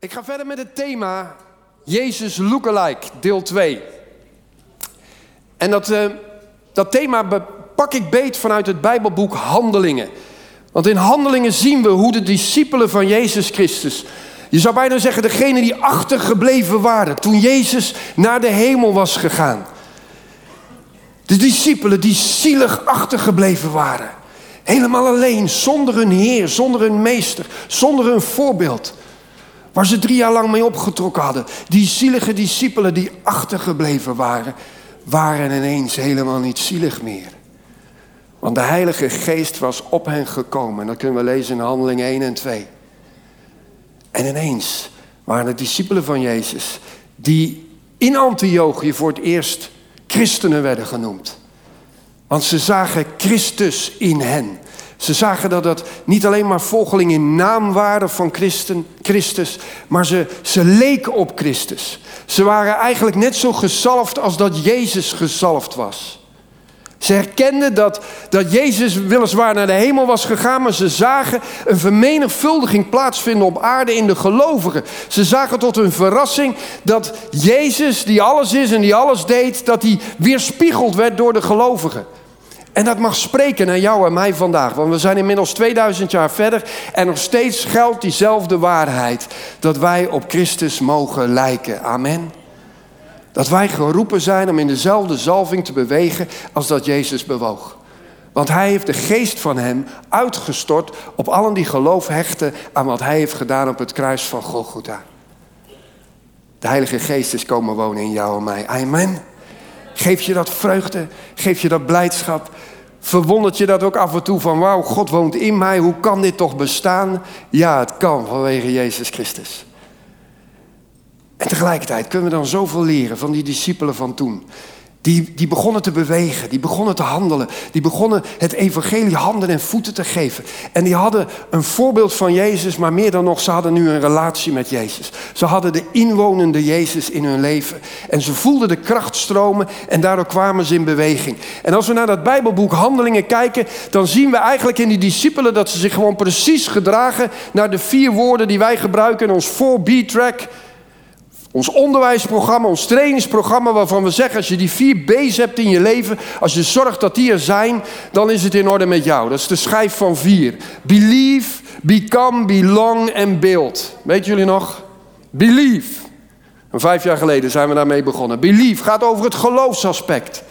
Ik ga verder met het thema Jezus Lookalike, deel 2. En dat, uh, dat thema pak ik beet vanuit het Bijbelboek Handelingen. Want in Handelingen zien we hoe de discipelen van Jezus Christus, je zou bijna zeggen degene die achtergebleven waren toen Jezus naar de hemel was gegaan. De discipelen die zielig achtergebleven waren. Helemaal alleen, zonder hun Heer, zonder hun meester, zonder hun voorbeeld. Waar ze drie jaar lang mee opgetrokken hadden. Die zielige discipelen die achtergebleven waren, waren ineens helemaal niet zielig meer. Want de Heilige Geest was op hen gekomen. Dat kunnen we lezen in Handeling 1 en 2. En ineens waren het discipelen van Jezus die in Antiochië voor het eerst christenen werden genoemd. Want ze zagen Christus in hen. Ze zagen dat dat niet alleen maar volgelingen in naam waren van Christen, Christus, maar ze, ze leken op Christus. Ze waren eigenlijk net zo gezalfd als dat Jezus gezalfd was. Ze herkenden dat, dat Jezus weliswaar naar de hemel was gegaan, maar ze zagen een vermenigvuldiging plaatsvinden op aarde in de gelovigen. Ze zagen tot hun verrassing dat Jezus, die alles is en die alles deed, dat hij weerspiegeld werd door de gelovigen. En dat mag spreken naar jou en mij vandaag. Want we zijn inmiddels 2000 jaar verder. En nog steeds geldt diezelfde waarheid. Dat wij op Christus mogen lijken. Amen. Dat wij geroepen zijn om in dezelfde zalving te bewegen als dat Jezus bewoog. Want hij heeft de geest van hem uitgestort op allen die geloof hechten aan wat hij heeft gedaan op het kruis van Golgotha. De Heilige Geest is komen wonen in jou en mij. Amen. Geef je dat vreugde? Geef je dat blijdschap? Verwondert je dat ook af en toe van wauw, God woont in mij, hoe kan dit toch bestaan? Ja, het kan vanwege Jezus Christus. En tegelijkertijd kunnen we dan zoveel leren van die discipelen van toen. Die, die begonnen te bewegen, die begonnen te handelen, die begonnen het evangelie handen en voeten te geven. En die hadden een voorbeeld van Jezus, maar meer dan nog, ze hadden nu een relatie met Jezus. Ze hadden de inwonende Jezus in hun leven. En ze voelden de kracht stromen en daardoor kwamen ze in beweging. En als we naar dat Bijbelboek Handelingen kijken, dan zien we eigenlijk in die discipelen dat ze zich gewoon precies gedragen naar de vier woorden die wij gebruiken in ons 4B-track. Ons onderwijsprogramma, ons trainingsprogramma, waarvan we zeggen: als je die vier B's hebt in je leven, als je zorgt dat die er zijn, dan is het in orde met jou. Dat is de schijf van vier: Believe, become, belong en build. Weet jullie nog? Believe. vijf jaar geleden zijn we daarmee begonnen. Believe gaat over het geloofsaspect.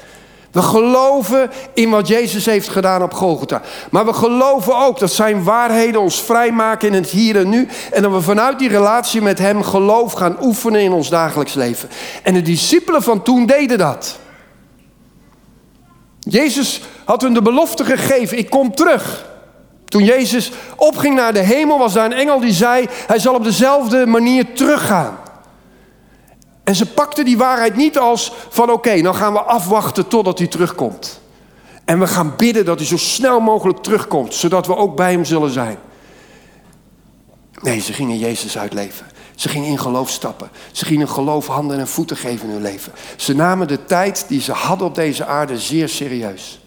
We geloven in wat Jezus heeft gedaan op Golgotha. Maar we geloven ook dat zijn waarheden ons vrijmaken in het hier en nu. En dat we vanuit die relatie met Hem geloof gaan oefenen in ons dagelijks leven. En de discipelen van toen deden dat. Jezus had hun de belofte gegeven, ik kom terug. Toen Jezus opging naar de hemel was daar een engel die zei, hij zal op dezelfde manier teruggaan. En ze pakten die waarheid niet als van oké, okay, nou gaan we afwachten totdat hij terugkomt. En we gaan bidden dat hij zo snel mogelijk terugkomt, zodat we ook bij hem zullen zijn. Nee, ze gingen Jezus uitleven. Ze gingen in geloof stappen. Ze gingen geloof handen en voeten geven in hun leven. Ze namen de tijd die ze hadden op deze aarde zeer serieus.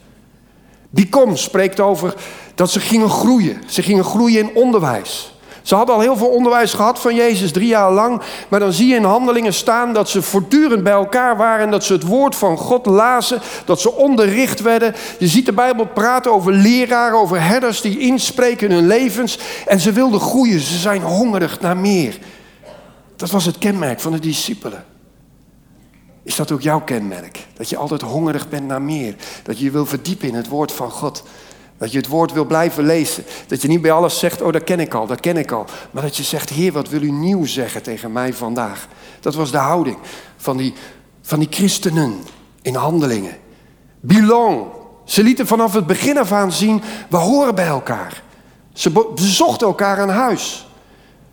Bicom spreekt over dat ze gingen groeien. Ze gingen groeien in onderwijs. Ze hadden al heel veel onderwijs gehad van Jezus, drie jaar lang. Maar dan zie je in handelingen staan dat ze voortdurend bij elkaar waren. Dat ze het woord van God lazen. Dat ze onderricht werden. Je ziet de Bijbel praten over leraren, over herders die inspreken in hun levens. En ze wilden groeien. Ze zijn hongerig naar meer. Dat was het kenmerk van de discipelen. Is dat ook jouw kenmerk? Dat je altijd hongerig bent naar meer. Dat je je wil verdiepen in het woord van God. Dat je het woord wil blijven lezen. Dat je niet bij alles zegt, oh dat ken ik al, dat ken ik al. Maar dat je zegt, Heer, wat wil u nieuw zeggen tegen mij vandaag? Dat was de houding van die, van die christenen in handelingen. Belong. Ze lieten vanaf het begin af aan zien, we horen bij elkaar. Ze bezochten elkaar aan huis.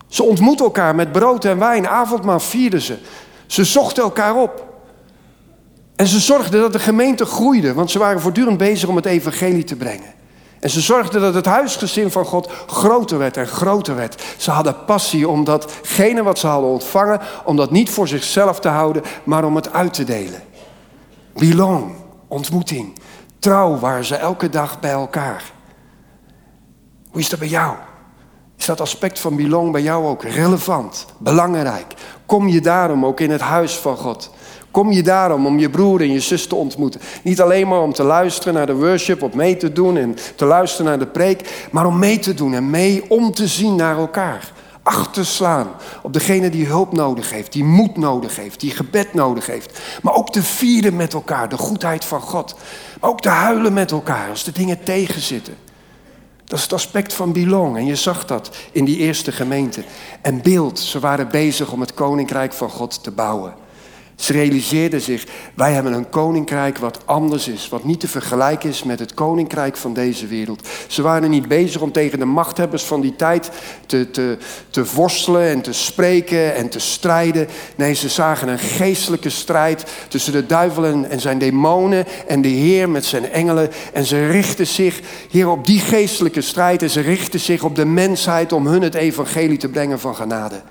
Ze ontmoetten elkaar met brood en wijn. Avondmaal vierden ze. Ze zochten elkaar op. En ze zorgden dat de gemeente groeide, want ze waren voortdurend bezig om het evangelie te brengen. En ze zorgden dat het huisgezin van God groter werd en groter werd. Ze hadden passie om datgene wat ze hadden ontvangen, om dat niet voor zichzelf te houden, maar om het uit te delen. Belong, ontmoeting, trouw waren ze elke dag bij elkaar. Hoe is dat bij jou? Is dat aspect van belong bij jou ook relevant, belangrijk? Kom je daarom ook in het huis van God? Kom je daarom om je broer en je zus te ontmoeten? Niet alleen maar om te luisteren naar de worship, of mee te doen en te luisteren naar de preek, maar om mee te doen en mee om te zien naar elkaar. Acht slaan op degene die hulp nodig heeft, die moed nodig heeft, die gebed nodig heeft. Maar ook te vieren met elkaar de goedheid van God. Maar ook te huilen met elkaar als de dingen tegenzitten. Dat is het aspect van belong. En je zag dat in die eerste gemeente. En beeld, ze waren bezig om het koninkrijk van God te bouwen. Ze realiseerden zich, wij hebben een koninkrijk wat anders is, wat niet te vergelijken is met het koninkrijk van deze wereld. Ze waren niet bezig om tegen de machthebbers van die tijd te, te, te worstelen en te spreken en te strijden. Nee, ze zagen een geestelijke strijd tussen de duivel en, en zijn demonen en de Heer met zijn engelen. En ze richtten zich hier op die geestelijke strijd en ze richtten zich op de mensheid om hun het evangelie te brengen van genade.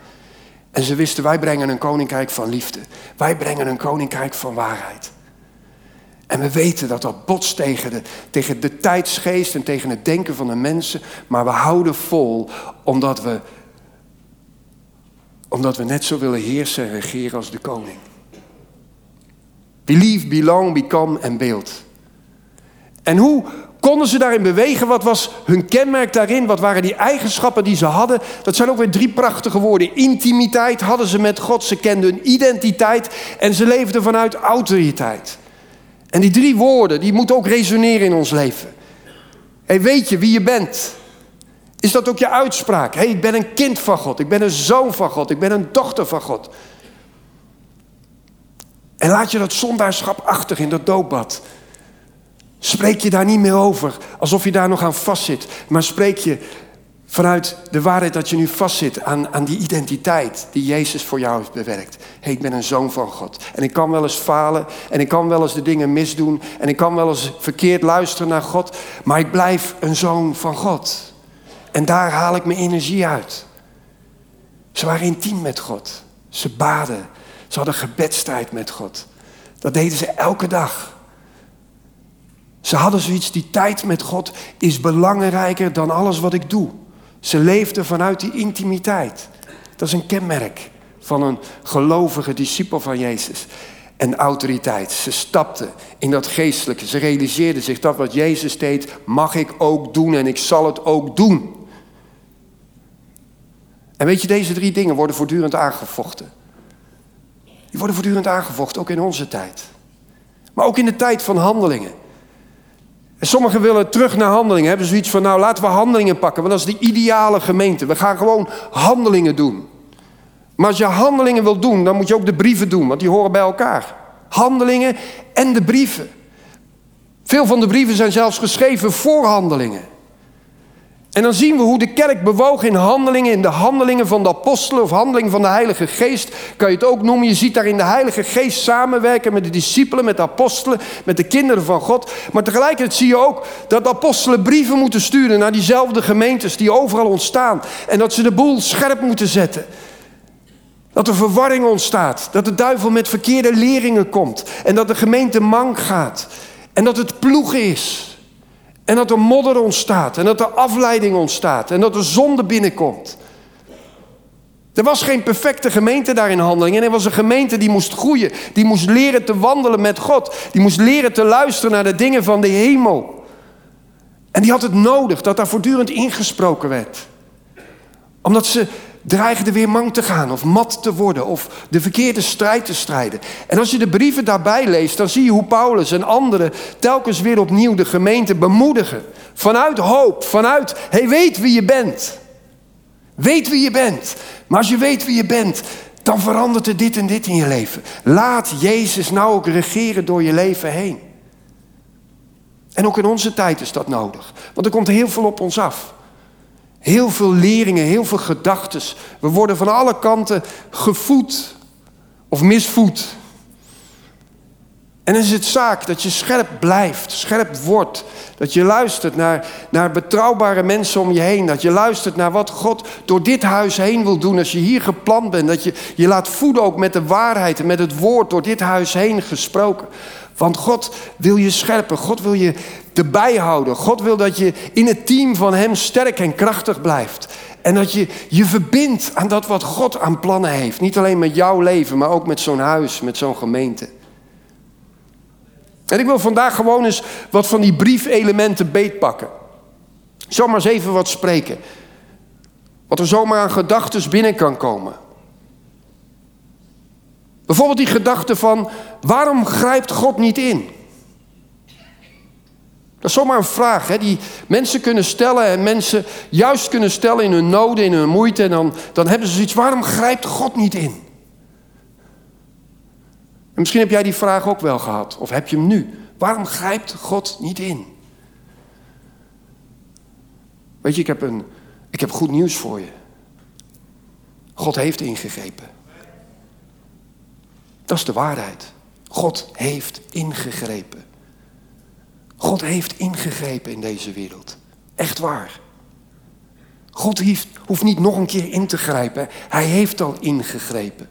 En ze wisten, wij brengen een koninkrijk van liefde. Wij brengen een koninkrijk van waarheid. En we weten dat dat botst tegen de, tegen de tijdsgeest en tegen het denken van de mensen. Maar we houden vol omdat we, omdat we net zo willen heersen en regeren als de koning. Believe, belong, become en beeld. En hoe Konden ze daarin bewegen? Wat was hun kenmerk daarin? Wat waren die eigenschappen die ze hadden? Dat zijn ook weer drie prachtige woorden. Intimiteit hadden ze met God, ze kenden hun identiteit en ze leefden vanuit autoriteit. En die drie woorden, die moeten ook resoneren in ons leven. Hey, weet je wie je bent? Is dat ook je uitspraak? hey, ik ben een kind van God, ik ben een zoon van God, ik ben een dochter van God. En laat je dat zondaarschap achter in dat doopbad. Spreek je daar niet meer over alsof je daar nog aan vastzit, maar spreek je vanuit de waarheid dat je nu vastzit aan, aan die identiteit die Jezus voor jou heeft bewerkt. hey, ik ben een zoon van God. En ik kan wel eens falen en ik kan wel eens de dingen misdoen en ik kan wel eens verkeerd luisteren naar God, maar ik blijf een zoon van God. En daar haal ik mijn energie uit. Ze waren intiem met God. Ze baden. Ze hadden gebedstijd met God. Dat deden ze elke dag. Ze hadden zoiets, die tijd met God is belangrijker dan alles wat ik doe. Ze leefden vanuit die intimiteit. Dat is een kenmerk van een gelovige discipel van Jezus. En autoriteit. Ze stapten in dat geestelijke. Ze realiseerden zich dat wat Jezus deed, mag ik ook doen en ik zal het ook doen. En weet je, deze drie dingen worden voortdurend aangevochten. Die worden voortdurend aangevochten, ook in onze tijd. Maar ook in de tijd van handelingen. En sommigen willen terug naar handelingen. Hebben zoiets van, nou laten we handelingen pakken. Want dat is de ideale gemeente. We gaan gewoon handelingen doen. Maar als je handelingen wil doen, dan moet je ook de brieven doen. Want die horen bij elkaar. Handelingen en de brieven. Veel van de brieven zijn zelfs geschreven voor handelingen. En dan zien we hoe de kerk bewoog in handelingen, in de handelingen van de apostelen of handelingen van de Heilige Geest. Kan je het ook noemen. Je ziet daar in de Heilige Geest samenwerken met de discipelen, met de apostelen, met de kinderen van God. Maar tegelijkertijd zie je ook dat apostelen brieven moeten sturen naar diezelfde gemeentes die overal ontstaan. En dat ze de boel scherp moeten zetten. Dat er verwarring ontstaat. Dat de duivel met verkeerde leringen komt. En dat de gemeente mank gaat. En dat het ploegen is. En dat er modder ontstaat. En dat er afleiding ontstaat. En dat er zonde binnenkomt. Er was geen perfecte gemeente daar in handeling. En er was een gemeente die moest groeien. Die moest leren te wandelen met God. Die moest leren te luisteren naar de dingen van de hemel. En die had het nodig dat daar voortdurend ingesproken werd. Omdat ze dreigde weer mank te gaan of mat te worden of de verkeerde strijd te strijden. En als je de brieven daarbij leest, dan zie je hoe Paulus en anderen telkens weer opnieuw de gemeente bemoedigen. Vanuit hoop, vanuit, hey, weet wie je bent. Weet wie je bent. Maar als je weet wie je bent, dan verandert er dit en dit in je leven. Laat Jezus nou ook regeren door je leven heen. En ook in onze tijd is dat nodig. Want er komt heel veel op ons af. Heel veel leringen, heel veel gedachten. We worden van alle kanten gevoed of misvoed. En dan is het zaak dat je scherp blijft, scherp wordt. Dat je luistert naar, naar betrouwbare mensen om je heen. Dat je luistert naar wat God door dit huis heen wil doen. Als je hier geplant bent. Dat je je laat voeden ook met de waarheid en met het woord door dit huis heen gesproken. Want God wil je scherpen. God wil je erbij houden. God wil dat je in het team van Hem sterk en krachtig blijft. En dat je je verbindt aan dat wat God aan plannen heeft. Niet alleen met jouw leven, maar ook met zo'n huis, met zo'n gemeente. En ik wil vandaag gewoon eens wat van die briefelementen beetpakken. Zomaar eens even wat spreken. Wat er zomaar aan gedachten binnen kan komen. Bijvoorbeeld die gedachte van, waarom grijpt God niet in? Dat is zomaar een vraag hè, die mensen kunnen stellen en mensen juist kunnen stellen in hun noden, in hun moeite. En dan, dan hebben ze zoiets, waarom grijpt God niet in? En misschien heb jij die vraag ook wel gehad, of heb je hem nu? Waarom grijpt God niet in? Weet je, ik heb, een, ik heb goed nieuws voor je. God heeft ingegrepen. Dat is de waarheid. God heeft ingegrepen. God heeft ingegrepen in deze wereld. Echt waar. God heeft, hoeft niet nog een keer in te grijpen. Hij heeft al ingegrepen.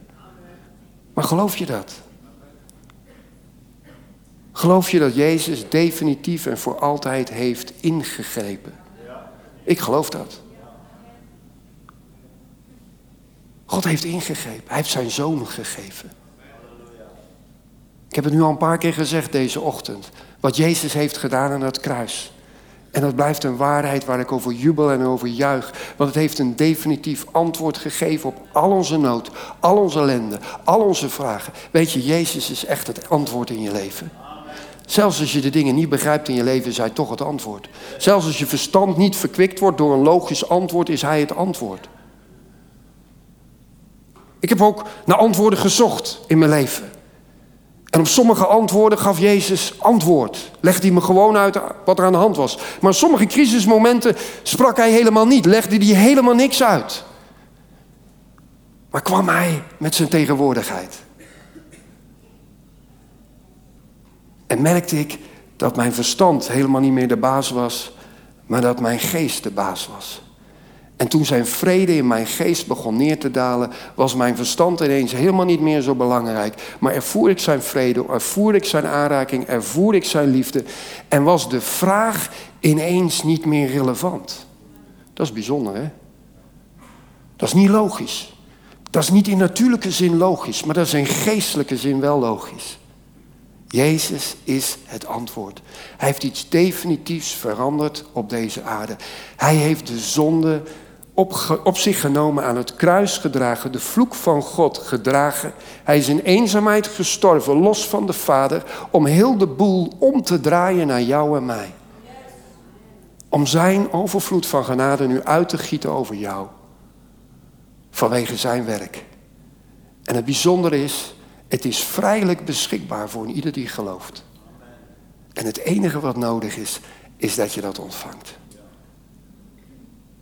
Maar geloof je dat? Geloof je dat Jezus definitief en voor altijd heeft ingegrepen? Ik geloof dat. God heeft ingegrepen. Hij heeft zijn zoon gegeven. Ik heb het nu al een paar keer gezegd deze ochtend. Wat Jezus heeft gedaan aan het kruis. En dat blijft een waarheid waar ik over jubel en over juich. Want het heeft een definitief antwoord gegeven op al onze nood, al onze ellende, al onze vragen. Weet je, Jezus is echt het antwoord in je leven. Zelfs als je de dingen niet begrijpt in je leven, is Hij toch het antwoord. Zelfs als je verstand niet verkwikt wordt door een logisch antwoord, is Hij het antwoord. Ik heb ook naar antwoorden gezocht in mijn leven. En op sommige antwoorden gaf Jezus antwoord. Legde hij me gewoon uit wat er aan de hand was. Maar sommige crisismomenten sprak hij helemaal niet. Legde hij helemaal niks uit. Maar kwam hij met zijn tegenwoordigheid. En merkte ik dat mijn verstand helemaal niet meer de baas was, maar dat mijn geest de baas was. En toen zijn vrede in mijn geest begon neer te dalen, was mijn verstand ineens helemaal niet meer zo belangrijk. Maar ervoer ik zijn vrede, ervoer ik zijn aanraking, ervoer ik zijn liefde. En was de vraag ineens niet meer relevant. Dat is bijzonder, hè? Dat is niet logisch. Dat is niet in natuurlijke zin logisch, maar dat is in geestelijke zin wel logisch. Jezus is het antwoord. Hij heeft iets definitiefs veranderd op deze aarde. Hij heeft de zonde op, op, zich genomen, aan het kruis gedragen, de vloek van God gedragen. Hij is in eenzaamheid gestorven, los van de Vader, om heel de boel om te draaien naar jou en mij. Om zijn overvloed van genade nu uit te gieten over jou. Vanwege zijn werk. En het bijzondere is, het is vrijelijk beschikbaar voor ieder die gelooft. En het enige wat nodig is, is dat je dat ontvangt.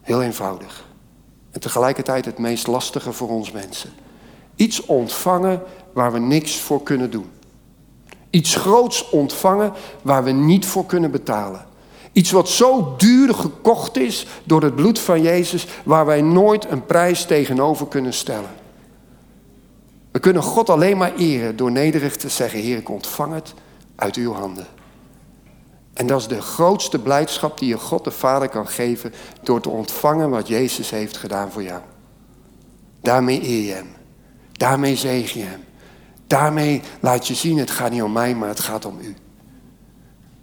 Heel eenvoudig. En tegelijkertijd het meest lastige voor ons mensen. Iets ontvangen waar we niks voor kunnen doen. Iets groots ontvangen waar we niet voor kunnen betalen. Iets wat zo duur gekocht is door het bloed van Jezus, waar wij nooit een prijs tegenover kunnen stellen. We kunnen God alleen maar eren door nederig te zeggen: Heer, ik ontvang het uit uw handen. En dat is de grootste blijdschap die je God de Vader kan geven door te ontvangen wat Jezus heeft gedaan voor jou. Daarmee eer je Hem. Daarmee zegen je Hem. Daarmee laat je zien, het gaat niet om mij, maar het gaat om U.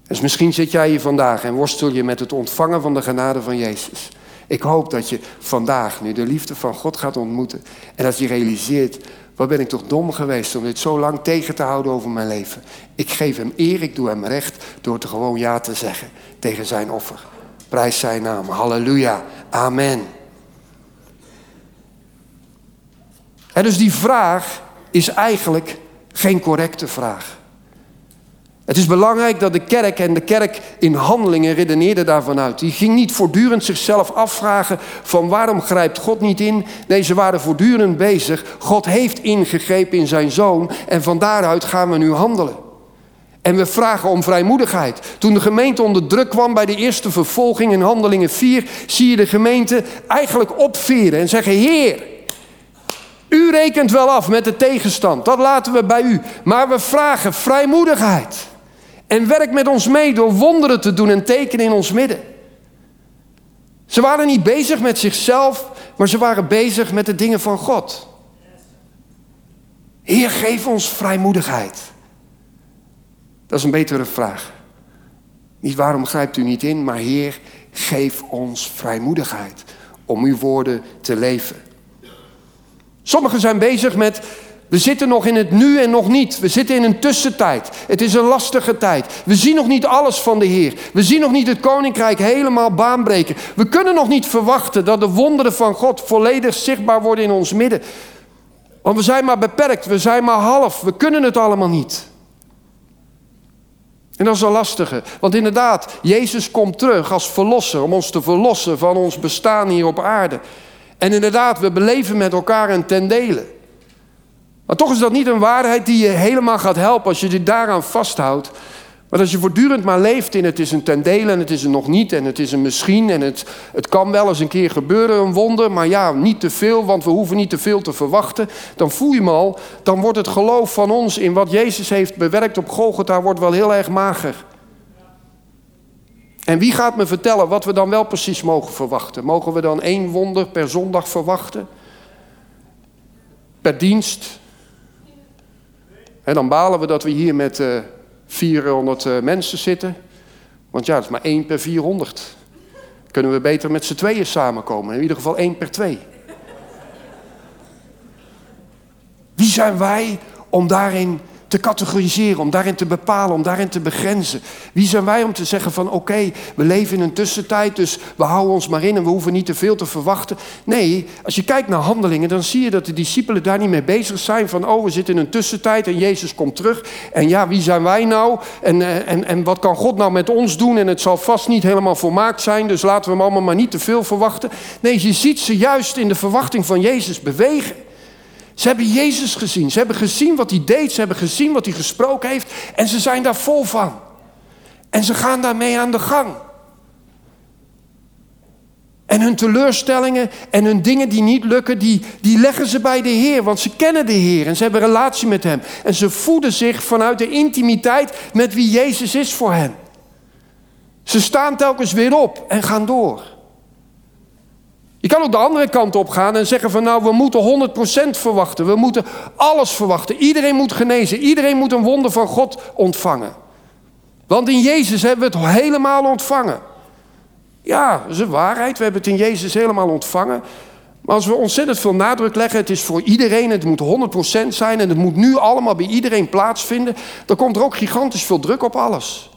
Dus misschien zit jij hier vandaag en worstel je met het ontvangen van de genade van Jezus. Ik hoop dat je vandaag nu de liefde van God gaat ontmoeten. En dat je realiseert wat ben ik toch dom geweest om dit zo lang tegen te houden over mijn leven. Ik geef hem eer, ik doe hem recht door te gewoon ja te zeggen tegen zijn offer. Prijs zijn naam. Halleluja. Amen. En dus die vraag is eigenlijk geen correcte vraag. Het is belangrijk dat de kerk en de kerk in handelingen redeneerde daarvan uit. Die ging niet voortdurend zichzelf afvragen van waarom grijpt God niet in. Nee, ze waren voortdurend bezig. God heeft ingegrepen in zijn zoon en van daaruit gaan we nu handelen. En we vragen om vrijmoedigheid. Toen de gemeente onder druk kwam bij de eerste vervolging in Handelingen 4, zie je de gemeente eigenlijk opveren en zeggen: Heer, u rekent wel af met de tegenstand. Dat laten we bij u. Maar we vragen vrijmoedigheid. En werk met ons mee door wonderen te doen en tekenen in ons midden. Ze waren niet bezig met zichzelf, maar ze waren bezig met de dingen van God. Heer, geef ons vrijmoedigheid. Dat is een betere vraag. Niet waarom grijpt u niet in, maar Heer, geef ons vrijmoedigheid om uw woorden te leven. Sommigen zijn bezig met, we zitten nog in het nu en nog niet. We zitten in een tussentijd. Het is een lastige tijd. We zien nog niet alles van de Heer. We zien nog niet het koninkrijk helemaal baanbreken. We kunnen nog niet verwachten dat de wonderen van God volledig zichtbaar worden in ons midden. Want we zijn maar beperkt, we zijn maar half, we kunnen het allemaal niet. En dat is een lastige. Want inderdaad, Jezus komt terug als verlosser om ons te verlossen van ons bestaan hier op aarde. En inderdaad, we beleven met elkaar een ten dele. Maar toch is dat niet een waarheid die je helemaal gaat helpen als je je daaraan vasthoudt. Maar als je voortdurend maar leeft in het is een ten dele en het is een nog niet en het is een misschien en het, het kan wel eens een keer gebeuren, een wonder, maar ja, niet te veel, want we hoeven niet te veel te verwachten. Dan voel je me al, dan wordt het geloof van ons in wat Jezus heeft bewerkt op Golgotha wordt wel heel erg mager. En wie gaat me vertellen wat we dan wel precies mogen verwachten? Mogen we dan één wonder per zondag verwachten? Per dienst? Dan balen we dat we hier met uh, 400 uh, mensen zitten. Want ja, dat is maar één per 400. Kunnen we beter met z'n tweeën samenkomen. In ieder geval één per twee. Wie zijn wij om daarin te categoriseren, om daarin te bepalen, om daarin te begrenzen. Wie zijn wij om te zeggen van oké, we leven in een tussentijd, dus we houden ons maar in en we hoeven niet te veel te verwachten. Nee, als je kijkt naar handelingen, dan zie je dat de discipelen daar niet mee bezig zijn van oh, we zitten in een tussentijd en Jezus komt terug. En ja, wie zijn wij nou? En, eh, en, en wat kan God nou met ons doen? En het zal vast niet helemaal volmaakt zijn, dus laten we hem allemaal maar niet te veel verwachten. Nee, je ziet ze juist in de verwachting van Jezus bewegen. Ze hebben Jezus gezien. Ze hebben gezien wat hij deed. Ze hebben gezien wat hij gesproken heeft. En ze zijn daar vol van. En ze gaan daarmee aan de gang. En hun teleurstellingen en hun dingen die niet lukken, die, die leggen ze bij de Heer. Want ze kennen de Heer en ze hebben relatie met Hem. En ze voeden zich vanuit de intimiteit met wie Jezus is voor hen. Ze staan telkens weer op en gaan door. Je kan ook de andere kant op gaan en zeggen van nou, we moeten 100% verwachten. We moeten alles verwachten. Iedereen moet genezen. Iedereen moet een wonder van God ontvangen. Want in Jezus hebben we het helemaal ontvangen. Ja, dat is een waarheid. We hebben het in Jezus helemaal ontvangen. Maar als we ontzettend veel nadruk leggen, het is voor iedereen, het moet 100% zijn en het moet nu allemaal bij iedereen plaatsvinden, dan komt er ook gigantisch veel druk op alles.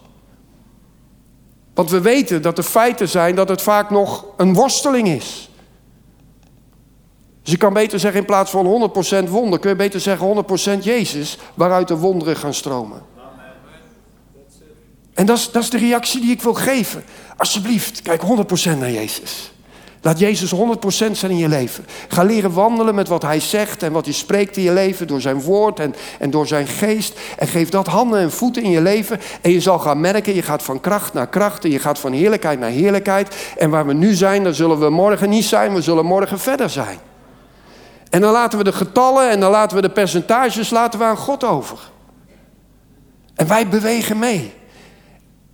Want we weten dat de feiten zijn dat het vaak nog een worsteling is. Dus je kan beter zeggen in plaats van 100% wonder, kun je beter zeggen 100% Jezus, waaruit de wonderen gaan stromen. En dat is, dat is de reactie die ik wil geven. Alsjeblieft, kijk 100% naar Jezus. Laat Jezus 100% zijn in je leven. Ga leren wandelen met wat Hij zegt en wat Hij spreekt in je leven door zijn woord en, en door zijn geest. En geef dat handen en voeten in je leven. En je zal gaan merken, je gaat van kracht naar kracht en je gaat van heerlijkheid naar heerlijkheid. En waar we nu zijn, daar zullen we morgen niet zijn, we zullen morgen verder zijn. En dan laten we de getallen en dan laten we de percentages laten we aan God over. En wij bewegen mee.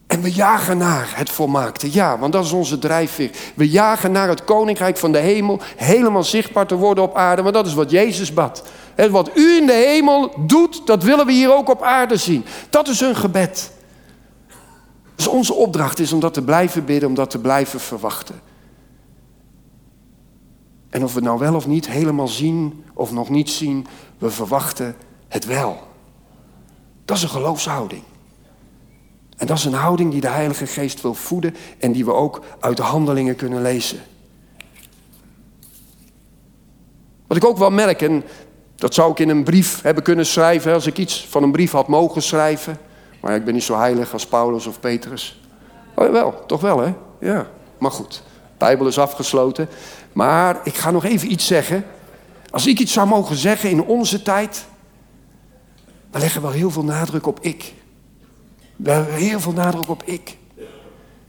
En we jagen naar het volmaakte. Ja, want dat is onze drijfveer. We jagen naar het koninkrijk van de hemel. Helemaal zichtbaar te worden op aarde. Want dat is wat Jezus bad. En wat u in de hemel doet, dat willen we hier ook op aarde zien. Dat is hun gebed. Dus onze opdracht is om dat te blijven bidden, om dat te blijven verwachten. En of we het nou wel of niet helemaal zien of nog niet zien, we verwachten het wel. Dat is een geloofshouding. En dat is een houding die de Heilige Geest wil voeden en die we ook uit de handelingen kunnen lezen. Wat ik ook wel merk, en dat zou ik in een brief hebben kunnen schrijven, als ik iets van een brief had mogen schrijven. Maar ik ben niet zo heilig als Paulus of Petrus. Oh wel, toch wel hè? Ja, maar goed. Bijbel is afgesloten. Maar ik ga nog even iets zeggen. Als ik iets zou mogen zeggen in onze tijd, dan leggen we wel heel veel nadruk op ik. We hebben heel veel nadruk op ik.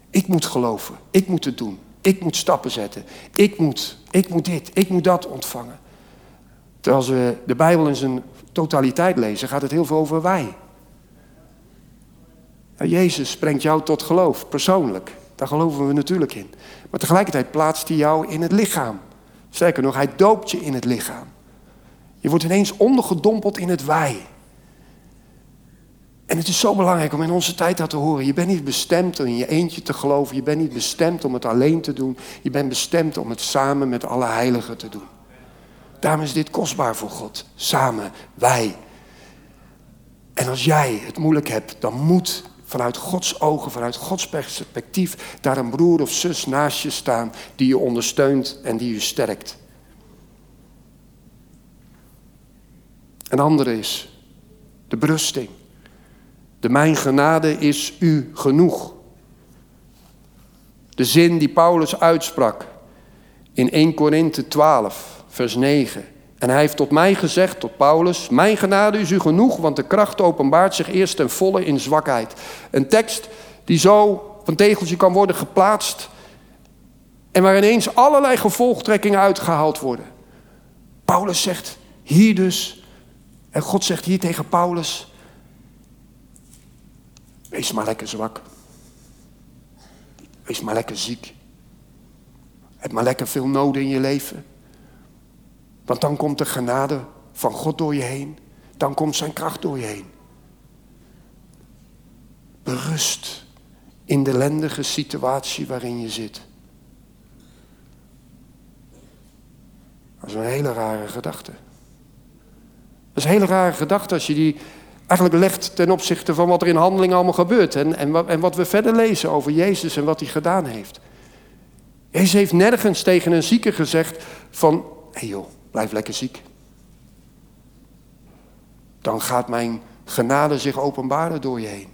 Ik moet geloven. Ik moet het doen. Ik moet stappen zetten. Ik moet, ik moet dit. Ik moet dat ontvangen. Terwijl we de Bijbel in zijn totaliteit lezen, gaat het heel veel over wij. Ja, Jezus brengt jou tot geloof, persoonlijk. Daar geloven we natuurlijk in. Maar tegelijkertijd plaatst hij jou in het lichaam. Sterker nog, hij doopt je in het lichaam. Je wordt ineens ondergedompeld in het wij. En het is zo belangrijk om in onze tijd dat te horen. Je bent niet bestemd om in je eentje te geloven. Je bent niet bestemd om het alleen te doen. Je bent bestemd om het samen met alle heiligen te doen. Daarom is dit kostbaar voor God. Samen, wij. En als jij het moeilijk hebt, dan moet vanuit Gods ogen, vanuit Gods perspectief, daar een broer of zus naast je staan die je ondersteunt en die je sterkt. Een andere is de berusting. De mijn genade is u genoeg. De zin die Paulus uitsprak in 1 Korinthe 12, vers 9. En hij heeft tot mij gezegd, tot Paulus, mijn genade is u genoeg, want de kracht openbaart zich eerst ten volle in zwakheid. Een tekst die zo een tegeltje kan worden geplaatst en waar ineens allerlei gevolgtrekkingen uitgehaald worden. Paulus zegt hier dus, en God zegt hier tegen Paulus, wees maar lekker zwak. Wees maar lekker ziek. Heb maar lekker veel noden in je leven. Want dan komt de genade van God door je heen. Dan komt zijn kracht door je heen. Berust in de ellendige situatie waarin je zit. Dat is een hele rare gedachte. Dat is een hele rare gedachte als je die eigenlijk legt ten opzichte van wat er in handeling allemaal gebeurt. En, en, wat, en wat we verder lezen over Jezus en wat hij gedaan heeft. Jezus heeft nergens tegen een zieke gezegd van, hé hey joh, blijf lekker ziek. Dan gaat mijn genade zich openbaren door je heen.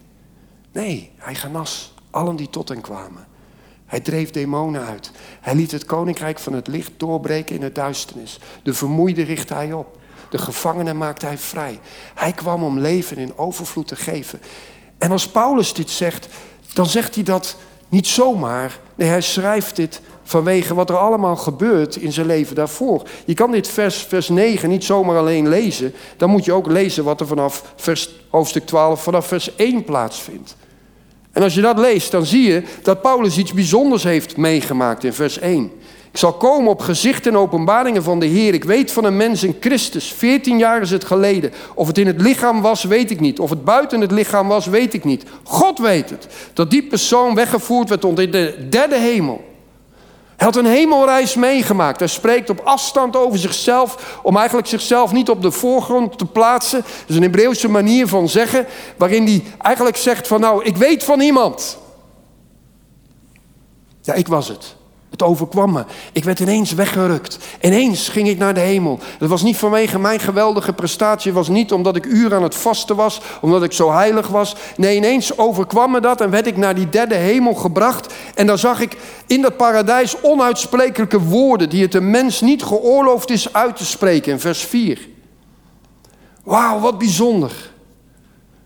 Nee, hij genas allen die tot hem kwamen. Hij dreef demonen uit. Hij liet het koninkrijk van het licht doorbreken in het duisternis. De vermoeide richtte hij op. De gevangenen maakte hij vrij. Hij kwam om leven in overvloed te geven. En als Paulus dit zegt, dan zegt hij dat niet zomaar. Nee, hij schrijft dit vanwege wat er allemaal gebeurt in zijn leven daarvoor. Je kan dit vers, vers 9 niet zomaar alleen lezen. Dan moet je ook lezen wat er vanaf vers, hoofdstuk 12, vanaf vers 1 plaatsvindt. En als je dat leest, dan zie je dat Paulus iets bijzonders heeft meegemaakt in vers 1. Ik zal komen op gezichten en openbaringen van de Heer. Ik weet van een mens in Christus. Veertien jaar is het geleden. Of het in het lichaam was, weet ik niet. Of het buiten het lichaam was, weet ik niet. God weet het. Dat die persoon weggevoerd werd in de derde hemel. Hij had een hemelreis meegemaakt. Hij spreekt op afstand over zichzelf, om eigenlijk zichzelf niet op de voorgrond te plaatsen. Dat is een Hebreeuwse manier van zeggen, waarin hij eigenlijk zegt van nou, ik weet van iemand. Ja, ik was het. Het overkwam me. Ik werd ineens weggerukt. Ineens ging ik naar de hemel. Dat was niet vanwege mijn geweldige prestatie. Het was niet omdat ik uren aan het vasten was. Omdat ik zo heilig was. Nee, ineens overkwam me dat en werd ik naar die derde hemel gebracht. En dan zag ik in dat paradijs onuitsprekelijke woorden. Die het een mens niet geoorloofd is uit te spreken. In vers 4. Wauw, wat bijzonder.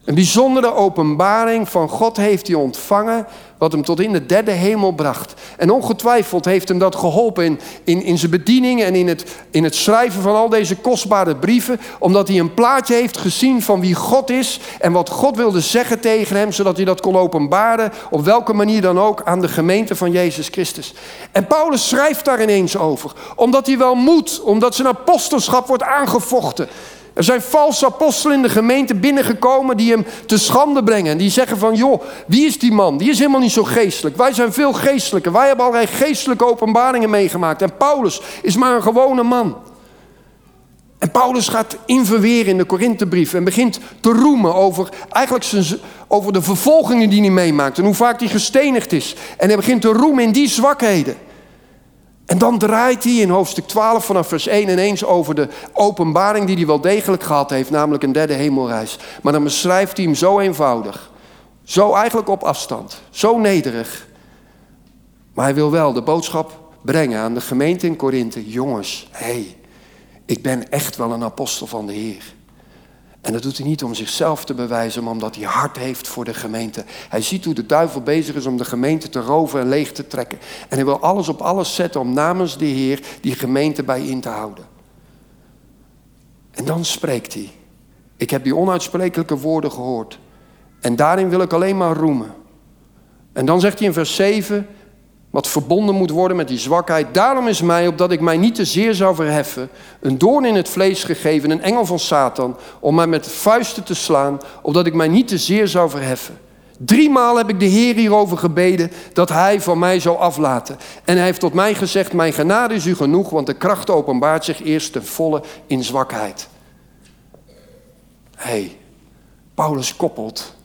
Een bijzondere openbaring van God heeft hij ontvangen, wat hem tot in de derde hemel bracht. En ongetwijfeld heeft hem dat geholpen in, in, in zijn bediening en in het, in het schrijven van al deze kostbare brieven, omdat hij een plaatje heeft gezien van wie God is en wat God wilde zeggen tegen hem, zodat hij dat kon openbaren, op welke manier dan ook, aan de gemeente van Jezus Christus. En Paulus schrijft daar ineens over, omdat hij wel moet, omdat zijn apostelschap wordt aangevochten. Er zijn valse apostelen in de gemeente binnengekomen die hem te schande brengen. En die zeggen van, joh, wie is die man? Die is helemaal niet zo geestelijk. Wij zijn veel geestelijker. Wij hebben allerlei geestelijke openbaringen meegemaakt. En Paulus is maar een gewone man. En Paulus gaat in verweer in de Korinthebrief en begint te roemen over, eigenlijk zijn, over de vervolgingen die hij meemaakt. En hoe vaak hij gestenigd is. En hij begint te roemen in die zwakheden. En dan draait hij in hoofdstuk 12 vanaf vers 1 ineens over de openbaring die hij wel degelijk gehad heeft, namelijk een derde hemelreis. Maar dan beschrijft hij hem zo eenvoudig, zo eigenlijk op afstand, zo nederig. Maar hij wil wel de boodschap brengen aan de gemeente in Korinthe. Jongens, hé, hey, ik ben echt wel een apostel van de Heer. En dat doet hij niet om zichzelf te bewijzen, maar omdat hij hart heeft voor de gemeente. Hij ziet hoe de duivel bezig is om de gemeente te roven en leeg te trekken. En hij wil alles op alles zetten om namens de Heer die gemeente bij in te houden. En dan spreekt hij. Ik heb die onuitsprekelijke woorden gehoord. En daarin wil ik alleen maar roemen. En dan zegt hij in vers 7, wat verbonden moet worden met die zwakheid. Daarom is mij, opdat ik mij niet te zeer zou verheffen, een doorn in het vlees gegeven, een engel van Satan, om mij met vuisten te slaan, opdat ik mij niet te zeer zou verheffen. Driemaal heb ik de Heer hierover gebeden dat Hij van mij zou aflaten. En Hij heeft tot mij gezegd, mijn genade is u genoeg, want de kracht openbaart zich eerst ten volle in zwakheid. Hé, hey, Paulus koppelt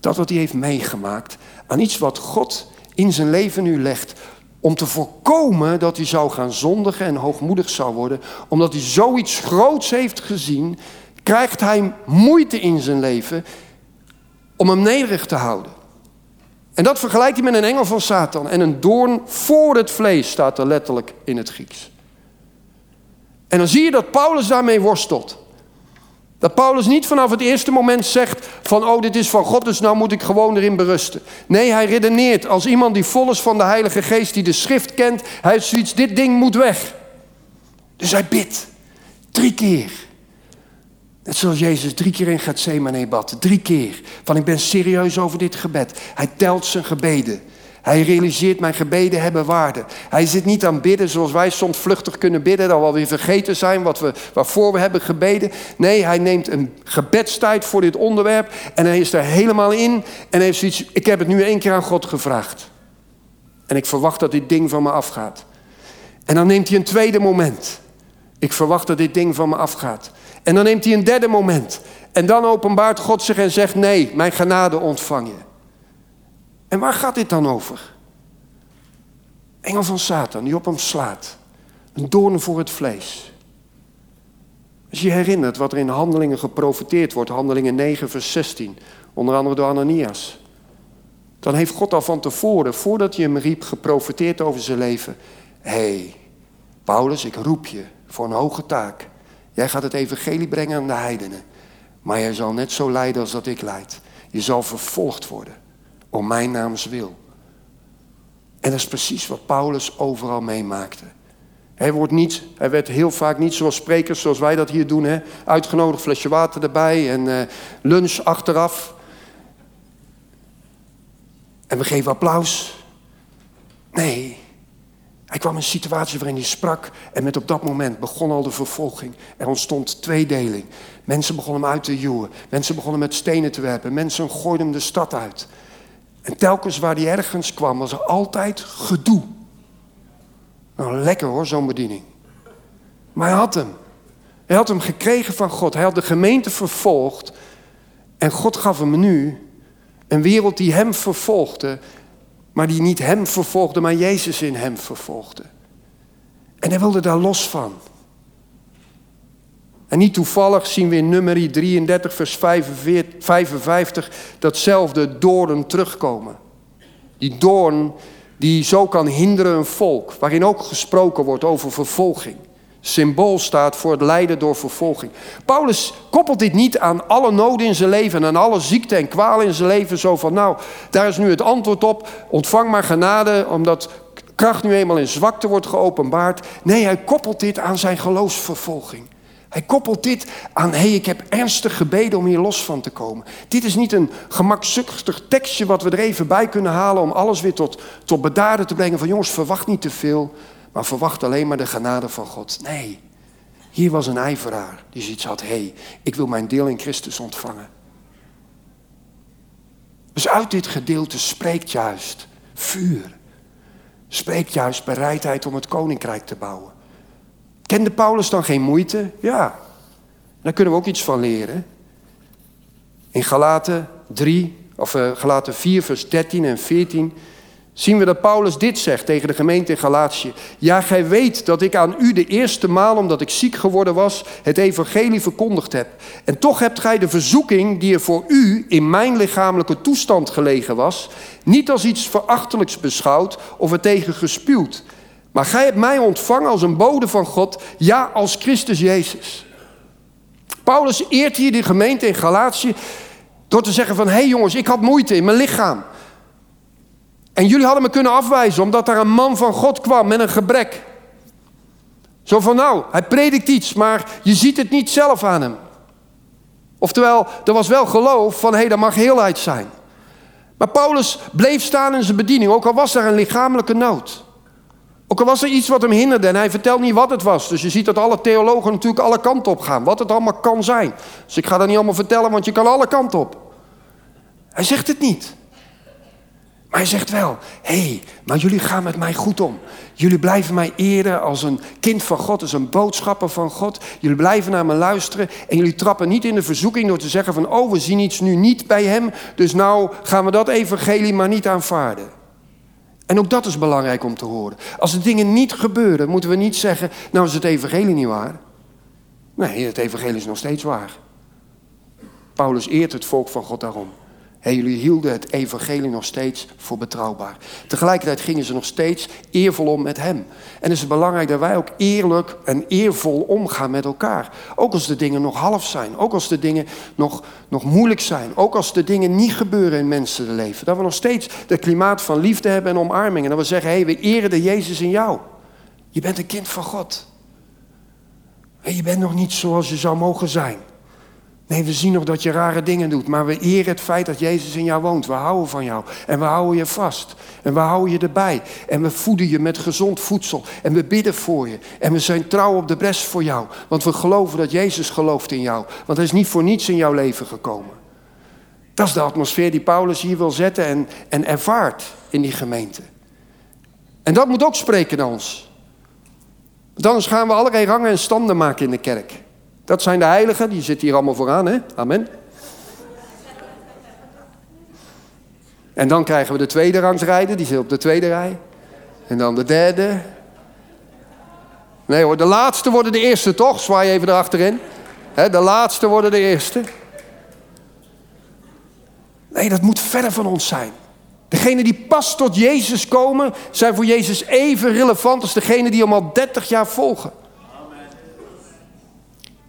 dat wat hij heeft meegemaakt aan iets wat God in zijn leven nu legt. Om te voorkomen dat hij zou gaan zondigen en hoogmoedig zou worden. Omdat hij zoiets groots heeft gezien, krijgt hij moeite in zijn leven om hem nederig te houden. En dat vergelijkt hij met een engel van Satan. En een doorn voor het vlees staat er letterlijk in het Grieks. En dan zie je dat Paulus daarmee worstelt. Dat Paulus niet vanaf het eerste moment zegt van oh dit is van God, dus nou moet ik gewoon erin berusten. Nee, hij redeneert als iemand die vol is van de Heilige Geest, die de schrift kent. Hij heeft zoiets, dit ding moet weg. Dus hij bidt. Drie keer. Net zoals Jezus drie keer in Gethsemane bad. Drie keer. Van ik ben serieus over dit gebed. Hij telt zijn gebeden. Hij realiseert mijn gebeden hebben waarde. Hij zit niet aan bidden zoals wij soms vluchtig kunnen bidden, dat we alweer vergeten zijn wat we, waarvoor we hebben gebeden. Nee, hij neemt een gebedstijd voor dit onderwerp en hij is er helemaal in. En heeft zoiets, ik heb het nu één keer aan God gevraagd. En ik verwacht dat dit ding van me afgaat. En dan neemt hij een tweede moment. Ik verwacht dat dit ding van me afgaat. En dan neemt hij een derde moment. En dan openbaart God zich en zegt: Nee, mijn genade ontvang je. En waar gaat dit dan over? Engel van Satan die op hem slaat. Een doorn voor het vlees. Als je herinnert wat er in handelingen geprofiteerd wordt, handelingen 9, vers 16, onder andere door Ananias. Dan heeft God al van tevoren, voordat je hem riep, geprofiteerd over zijn leven. Hé, hey, Paulus, ik roep je voor een hoge taak. Jij gaat het evangelie brengen aan de heidenen. Maar jij zal net zo lijden als dat ik leid. Je zal vervolgd worden om mijn naams wil. En dat is precies wat Paulus overal meemaakte. Hij, wordt niet, hij werd heel vaak niet zoals sprekers, zoals wij dat hier doen. Hè? Uitgenodigd, flesje water erbij en uh, lunch achteraf. En we geven applaus. Nee, hij kwam in een situatie waarin hij sprak en met op dat moment begon al de vervolging. Er ontstond tweedeling. Mensen begonnen hem uit te joeën. Mensen begonnen met stenen te werpen. Mensen gooiden hem de stad uit. En telkens waar hij ergens kwam, was er altijd gedoe. Nou, lekker hoor, zo'n bediening. Maar hij had hem. Hij had hem gekregen van God. Hij had de gemeente vervolgd. En God gaf hem nu een wereld die hem vervolgde. Maar die niet hem vervolgde, maar Jezus in hem vervolgde. En hij wilde daar los van. En niet toevallig zien we in nummer 33, vers 55, datzelfde doorn terugkomen. Die doorn die zo kan hinderen een volk, waarin ook gesproken wordt over vervolging. Symbool staat voor het lijden door vervolging. Paulus koppelt dit niet aan alle noden in zijn leven en aan alle ziekte en kwalen in zijn leven. Zo van, nou, daar is nu het antwoord op. Ontvang maar genade, omdat kracht nu eenmaal in zwakte wordt geopenbaard. Nee, hij koppelt dit aan zijn geloofsvervolging. Hij koppelt dit aan, hé, hey, ik heb ernstig gebeden om hier los van te komen. Dit is niet een gemakzuchtig tekstje wat we er even bij kunnen halen om alles weer tot, tot bedaarde te brengen. Van jongens, verwacht niet te veel, maar verwacht alleen maar de genade van God. Nee, hier was een ijveraar die zoiets had, hé, hey, ik wil mijn deel in Christus ontvangen. Dus uit dit gedeelte spreekt juist vuur. Spreekt juist bereidheid om het koninkrijk te bouwen. Kende Paulus dan geen moeite? Ja, daar kunnen we ook iets van leren. In Galaten 3, of uh, Galaten 4, vers 13 en 14 zien we dat Paulus dit zegt tegen de gemeente in Galatië. Ja, gij weet dat ik aan u de eerste maal, omdat ik ziek geworden was, het evangelie verkondigd heb. En toch hebt gij de verzoeking die er voor u in mijn lichamelijke toestand gelegen was, niet als iets verachtelijks beschouwd of er tegen gespuwd. Maar gij hebt mij ontvangen als een bode van God, ja, als Christus Jezus. Paulus eert hier de gemeente in Galatië door te zeggen van, hé hey jongens, ik had moeite in mijn lichaam. En jullie hadden me kunnen afwijzen omdat daar een man van God kwam met een gebrek. Zo van, nou, hij predikt iets, maar je ziet het niet zelf aan hem. Oftewel, er was wel geloof van hé, hey, dat mag heelheid zijn. Maar Paulus bleef staan in zijn bediening, ook al was er een lichamelijke nood. Ook al was er iets wat hem hinderde en hij vertelt niet wat het was. Dus je ziet dat alle theologen natuurlijk alle kanten op gaan. Wat het allemaal kan zijn. Dus ik ga dat niet allemaal vertellen, want je kan alle kanten op. Hij zegt het niet. Maar hij zegt wel, hé, hey, maar jullie gaan met mij goed om. Jullie blijven mij eren als een kind van God, als een boodschapper van God. Jullie blijven naar me luisteren en jullie trappen niet in de verzoeking door te zeggen van, oh, we zien iets nu niet bij hem, dus nou gaan we dat evangelie maar niet aanvaarden. En ook dat is belangrijk om te horen. Als de dingen niet gebeuren, moeten we niet zeggen, nou is het evangelie niet waar. Nee, het evangelie is nog steeds waar. Paulus eert het volk van God daarom. Jullie hielden het evangelie nog steeds voor betrouwbaar. Tegelijkertijd gingen ze nog steeds eervol om met hem. En het is belangrijk dat wij ook eerlijk en eervol omgaan met elkaar. Ook als de dingen nog half zijn. Ook als de dingen nog, nog moeilijk zijn. Ook als de dingen niet gebeuren in mensenleven. Dat we nog steeds het klimaat van liefde hebben en omarming. En dat we zeggen, hé, hey, we eren de Jezus in jou. Je bent een kind van God. Je bent nog niet zoals je zou mogen zijn. Nee, we zien nog dat je rare dingen doet, maar we eren het feit dat Jezus in jou woont. We houden van jou en we houden je vast. En we houden je erbij. En we voeden je met gezond voedsel. En we bidden voor je. En we zijn trouw op de bres voor jou. Want we geloven dat Jezus gelooft in jou. Want hij is niet voor niets in jouw leven gekomen. Dat is de atmosfeer die Paulus hier wil zetten en, en ervaart in die gemeente. En dat moet ook spreken naar ons. Want anders gaan we allerlei rangen en standen maken in de kerk. Dat zijn de heiligen, die zitten hier allemaal vooraan, hè? Amen. En dan krijgen we de tweede rangsrijder, die zit op de tweede rij. En dan de derde. Nee hoor, de laatste worden de eerste toch? Zwaai even erachterin. He, de laatste worden de eerste. Nee, dat moet verder van ons zijn. Degenen die pas tot Jezus komen, zijn voor Jezus even relevant als degenen die hem al 30 jaar volgen.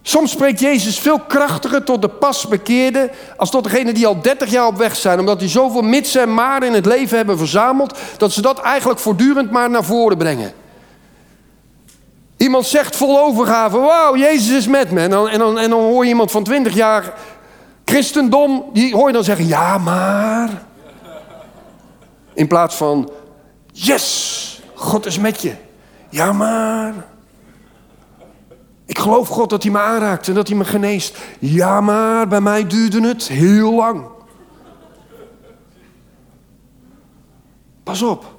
Soms spreekt Jezus veel krachtiger tot de pasbekeerde als tot degenen die al 30 jaar op weg zijn, omdat die zoveel mitsen en maren in het leven hebben verzameld, dat ze dat eigenlijk voortdurend maar naar voren brengen. Iemand zegt vol overgave, wauw, Jezus is met me. En dan, en, dan, en dan hoor je iemand van 20 jaar christendom, die hoor je dan zeggen, ja maar. In plaats van, yes, God is met je. Ja maar. Ik geloof God dat hij me aanraakt en dat hij me geneest. Ja, maar bij mij duurde het heel lang. Pas op.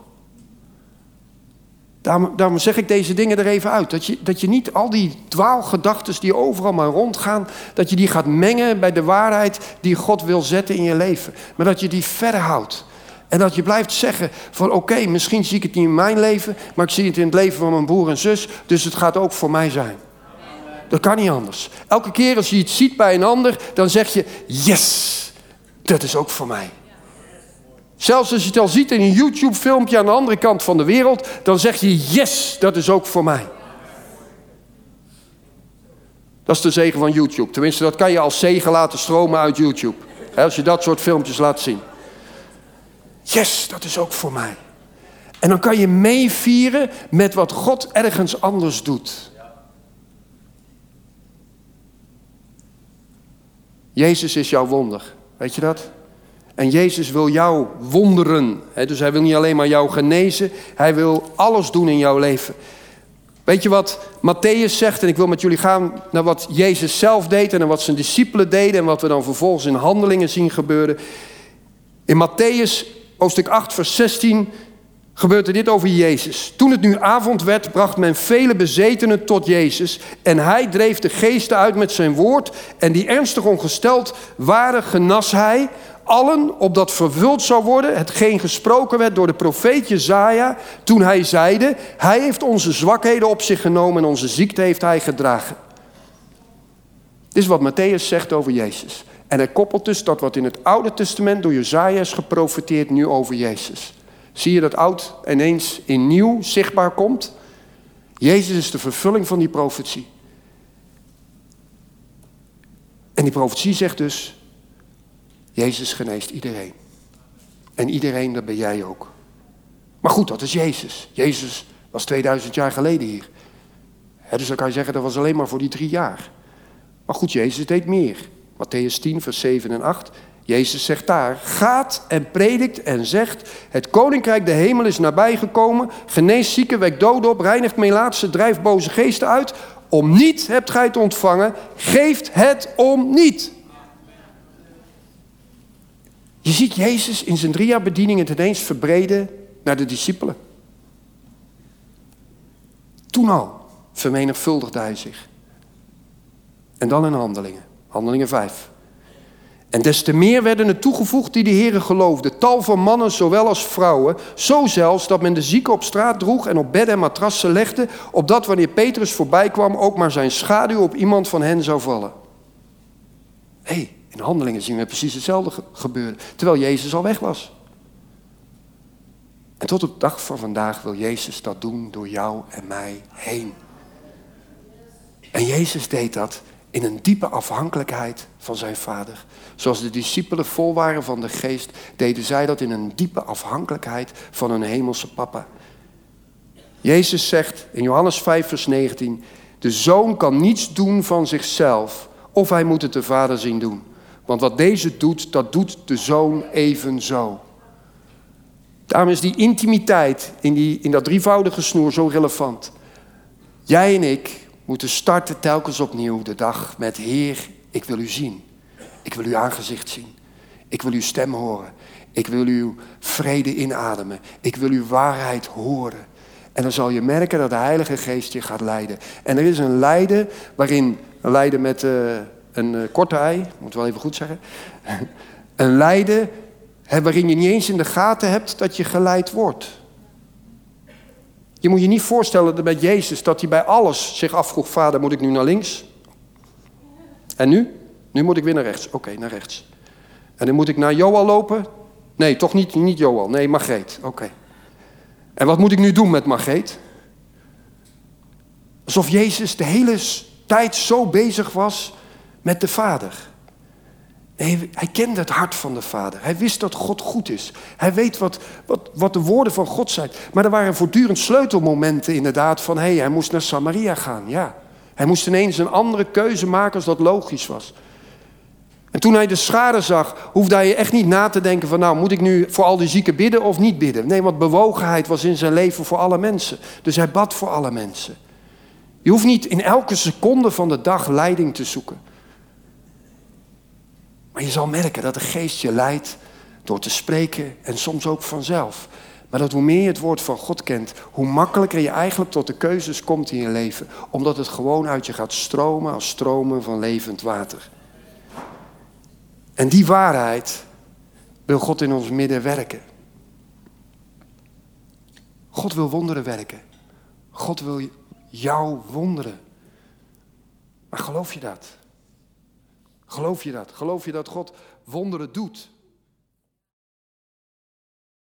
Daarom, zeg ik deze dingen er even uit. Dat je, dat je niet al die dwaalgedachten die overal maar rondgaan, dat je die gaat mengen bij de waarheid die God wil zetten in je leven. Maar dat je die verder houdt. En dat je blijft zeggen van oké, misschien zie ik het niet in mijn leven, maar ik zie het in het leven van mijn broer en zus, dus het gaat ook voor mij zijn. Dat kan niet anders. Elke keer als je iets ziet bij een ander, dan zeg je: Yes, dat is ook voor mij. Zelfs als je het al ziet in een YouTube-filmpje aan de andere kant van de wereld, dan zeg je: Yes, dat is ook voor mij. Dat is de zegen van YouTube. Tenminste, dat kan je als zegen laten stromen uit YouTube. Als je dat soort filmpjes laat zien. Yes, dat is ook voor mij. En dan kan je meevieren met wat God ergens anders doet. Jezus is jouw wonder. Weet je dat? En Jezus wil jou wonderen. Dus hij wil niet alleen maar jou genezen, hij wil alles doen in jouw leven. Weet je wat Matthäus zegt? En ik wil met jullie gaan naar wat Jezus zelf deed en naar wat zijn discipelen deden en wat we dan vervolgens in handelingen zien gebeuren. In Matthäus hoofdstuk 8, vers 16 gebeurt er dit over Jezus. Toen het nu avond werd, bracht men vele bezetenen tot Jezus. En hij dreef de geesten uit met zijn woord. En die ernstig ongesteld waren, genas hij. Allen opdat vervuld zou worden, hetgeen gesproken werd door de profeet Jezaja. Toen hij zeide, hij heeft onze zwakheden op zich genomen en onze ziekte heeft hij gedragen. Dit is wat Matthäus zegt over Jezus. En hij koppelt dus dat wat in het Oude Testament door Jezaja is geprofeteerd nu over Jezus. Zie je dat oud ineens in nieuw zichtbaar komt? Jezus is de vervulling van die profetie. En die profetie zegt dus, Jezus geneest iedereen. En iedereen, dat ben jij ook. Maar goed, dat is Jezus. Jezus was 2000 jaar geleden hier. dus dan kan je zeggen, dat was alleen maar voor die drie jaar. Maar goed, Jezus deed meer. Matthäus 10, vers 7 en 8. Jezus zegt daar, gaat en predikt en zegt, het koninkrijk de hemel is nabijgekomen, genees zieken, wekt doden op, reinigt melaatse, drijft boze geesten uit. Om niet hebt gij het ontvangen, geeft het om niet. Je ziet Jezus in zijn drie jaar bediening het ineens verbreden naar de discipelen. Toen al vermenigvuldigde hij zich. En dan in handelingen. Handelingen 5. En des te meer werden er toegevoegd die de Heeren geloofden. Tal van mannen, zowel als vrouwen. Zo zelfs dat men de zieken op straat droeg en op bedden en matrassen legde. Opdat wanneer Petrus voorbij kwam, ook maar zijn schaduw op iemand van hen zou vallen. Hé, hey, in handelingen zien we precies hetzelfde gebeuren. Terwijl Jezus al weg was. En tot op de dag van vandaag wil Jezus dat doen door jou en mij heen. En Jezus deed dat in een diepe afhankelijkheid van zijn vader. Zoals de discipelen vol waren van de geest, deden zij dat in een diepe afhankelijkheid van hun hemelse papa. Jezus zegt in Johannes 5, vers 19: De zoon kan niets doen van zichzelf, of hij moet het de vader zien doen. Want wat deze doet, dat doet de zoon evenzo. Daarom is die intimiteit in, die, in dat drievoudige snoer zo relevant. Jij en ik moeten starten telkens opnieuw de dag met Heer, ik wil u zien. Ik wil uw aangezicht zien. Ik wil uw stem horen. Ik wil uw vrede inademen. Ik wil uw waarheid horen. En dan zal je merken dat de Heilige Geest je gaat leiden. En er is een lijden waarin, een lijden met uh, een uh, korte ei, moet wel even goed zeggen. een lijden hè, waarin je niet eens in de gaten hebt dat je geleid wordt. Je moet je niet voorstellen dat bij Jezus dat hij bij alles zich afvroeg: Vader, moet ik nu naar links? En nu? Nu moet ik weer naar rechts. Oké, naar rechts. En dan moet ik naar Joal lopen? Nee, toch niet, niet Joal. Nee, Margreet. Oké. En wat moet ik nu doen met Margreet? Alsof Jezus de hele tijd zo bezig was met de Vader. Nee, hij kende het hart van de Vader. Hij wist dat God goed is. Hij weet wat, wat, wat de woorden van God zijn. Maar er waren voortdurend sleutelmomenten inderdaad van... hé, hey, hij moest naar Samaria gaan, ja. Hij moest ineens een andere keuze maken als dat logisch was. En toen hij de schade zag, hoefde hij echt niet na te denken van... nou, moet ik nu voor al die zieken bidden of niet bidden? Nee, want bewogenheid was in zijn leven voor alle mensen. Dus hij bad voor alle mensen. Je hoeft niet in elke seconde van de dag leiding te zoeken. Maar je zal merken dat de geest je leidt door te spreken en soms ook vanzelf. Maar dat hoe meer je het woord van God kent, hoe makkelijker je eigenlijk tot de keuzes komt in je leven. Omdat het gewoon uit je gaat stromen als stromen van levend water. En die waarheid wil God in ons midden werken. God wil wonderen werken. God wil jou wonderen. Maar geloof je dat? Geloof je dat? Geloof je dat God wonderen doet?